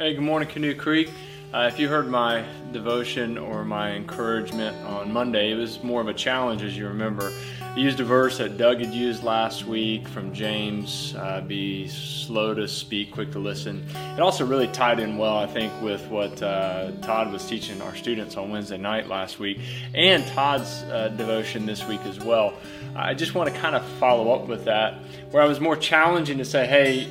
Hey, good morning, Canoe Creek. Uh, if you heard my devotion or my encouragement on Monday, it was more of a challenge, as you remember. I used a verse that Doug had used last week from James uh, be slow to speak, quick to listen. It also really tied in well, I think, with what uh, Todd was teaching our students on Wednesday night last week and Todd's uh, devotion this week as well. I just want to kind of follow up with that, where I was more challenging to say, hey,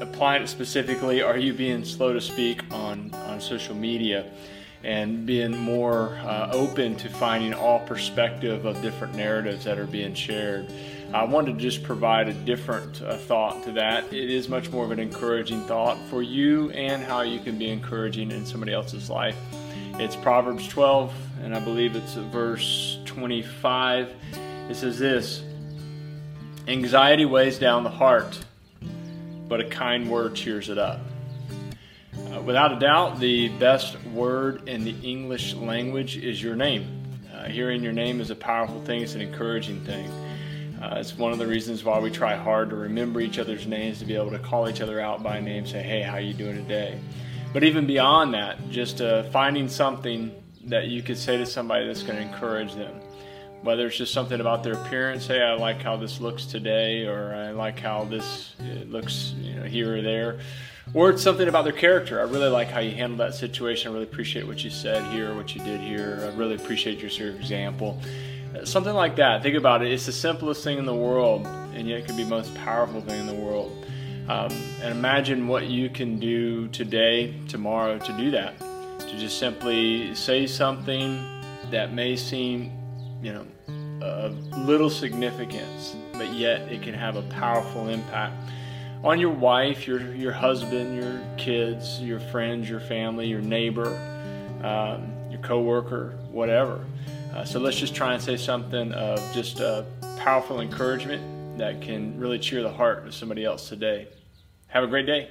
applying it specifically, are you being slow to speak on, on social media and being more uh, open to finding all perspective of different narratives that are being shared? I wanted to just provide a different uh, thought to that. It is much more of an encouraging thought for you and how you can be encouraging in somebody else's life. It's Proverbs 12, and I believe it's verse 25. It says this Anxiety weighs down the heart but a kind word cheers it up. Uh, without a doubt, the best word in the English language is your name. Uh, hearing your name is a powerful thing, it's an encouraging thing. Uh, it's one of the reasons why we try hard to remember each other's names, to be able to call each other out by name, say, hey, how you doing today? But even beyond that, just uh, finding something that you could say to somebody that's going to encourage them whether it's just something about their appearance hey i like how this looks today or i like how this looks you know here or there. Or it's something about their character. I really like how you handled that situation. I really appreciate what you said here what you did here. I really appreciate your, example. Something like that. Think about it. It's the simplest thing in the world and yet it can be the most powerful thing in the world. Um, and imagine what you can do today tomorrow to do that. To just simply say something that may seem you know, of little significance, but yet it can have a powerful impact on your wife, your your husband, your kids, your friends, your family, your neighbor, um, your coworker, whatever. Uh, so let's just try and say something of just a powerful encouragement that can really cheer the heart of somebody else today. Have a great day.